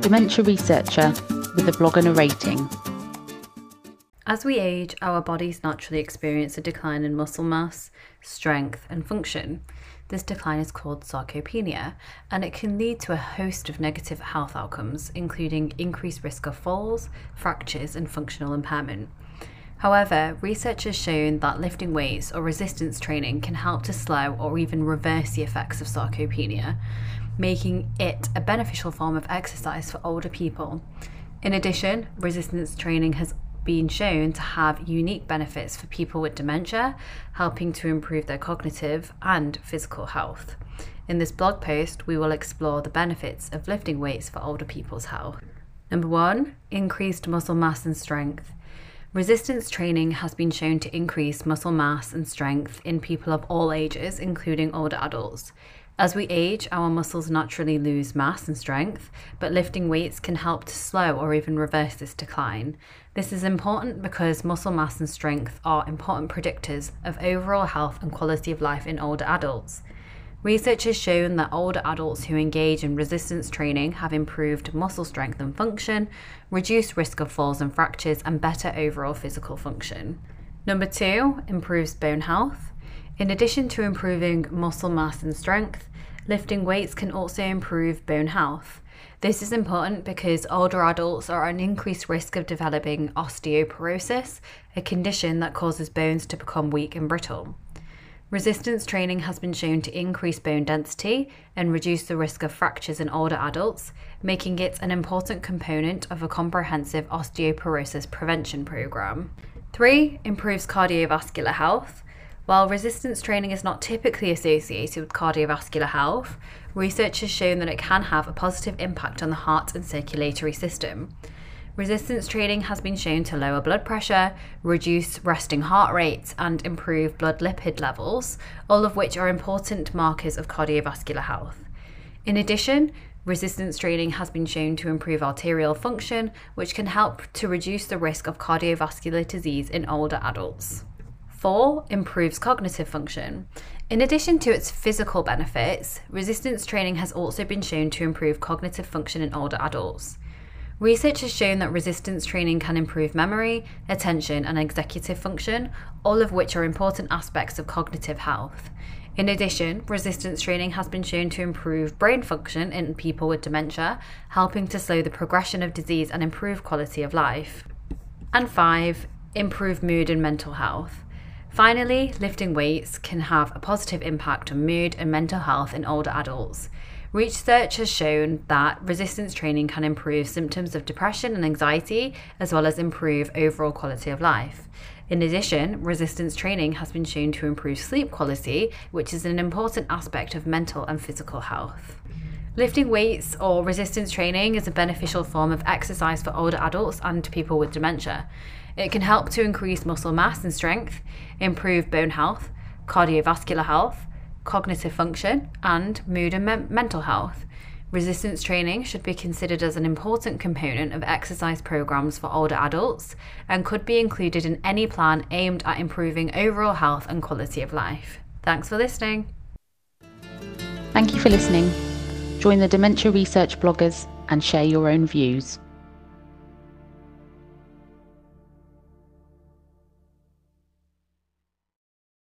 dementia researcher with a blog and a rating. As we age, our bodies naturally experience a decline in muscle mass, strength, and function. This decline is called sarcopenia, and it can lead to a host of negative health outcomes, including increased risk of falls, fractures, and functional impairment. However, research has shown that lifting weights or resistance training can help to slow or even reverse the effects of sarcopenia, making it a beneficial form of exercise for older people. In addition, resistance training has been shown to have unique benefits for people with dementia, helping to improve their cognitive and physical health. In this blog post, we will explore the benefits of lifting weights for older people's health. Number one, increased muscle mass and strength. Resistance training has been shown to increase muscle mass and strength in people of all ages, including older adults. As we age, our muscles naturally lose mass and strength, but lifting weights can help to slow or even reverse this decline. This is important because muscle mass and strength are important predictors of overall health and quality of life in older adults. Research has shown that older adults who engage in resistance training have improved muscle strength and function, reduced risk of falls and fractures, and better overall physical function. Number two, improves bone health. In addition to improving muscle mass and strength, lifting weights can also improve bone health. This is important because older adults are at an increased risk of developing osteoporosis, a condition that causes bones to become weak and brittle. Resistance training has been shown to increase bone density and reduce the risk of fractures in older adults, making it an important component of a comprehensive osteoporosis prevention program. 3. Improves cardiovascular health. While resistance training is not typically associated with cardiovascular health, research has shown that it can have a positive impact on the heart and circulatory system. Resistance training has been shown to lower blood pressure, reduce resting heart rates, and improve blood lipid levels, all of which are important markers of cardiovascular health. In addition, resistance training has been shown to improve arterial function, which can help to reduce the risk of cardiovascular disease in older adults. 4. Improves cognitive function. In addition to its physical benefits, resistance training has also been shown to improve cognitive function in older adults. Research has shown that resistance training can improve memory, attention, and executive function, all of which are important aspects of cognitive health. In addition, resistance training has been shown to improve brain function in people with dementia, helping to slow the progression of disease and improve quality of life. And five, improve mood and mental health. Finally, lifting weights can have a positive impact on mood and mental health in older adults. Research has shown that resistance training can improve symptoms of depression and anxiety, as well as improve overall quality of life. In addition, resistance training has been shown to improve sleep quality, which is an important aspect of mental and physical health. Lifting weights or resistance training is a beneficial form of exercise for older adults and people with dementia. It can help to increase muscle mass and strength, improve bone health, cardiovascular health, cognitive function, and mood and me- mental health. Resistance training should be considered as an important component of exercise programs for older adults and could be included in any plan aimed at improving overall health and quality of life. Thanks for listening. Thank you for listening. Join the Dementia Research bloggers and share your own views.